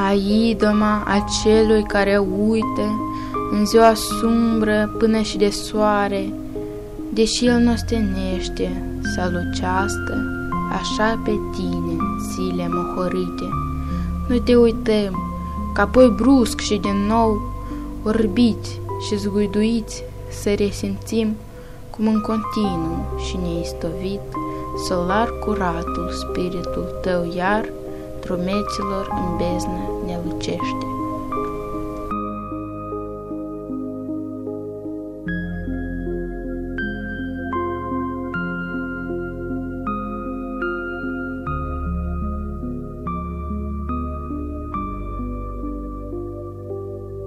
a idoma a celui care uită în ziua sumbră până și de soare, deși el nu stenește să lucească așa pe tine zile mohorite. Noi te uităm, că apoi brusc și din nou, orbiți și zguiduiți, să resimțim cum în continuu și neistovit solar curatul spiritul tău iar drumeților în beznă ne lucește.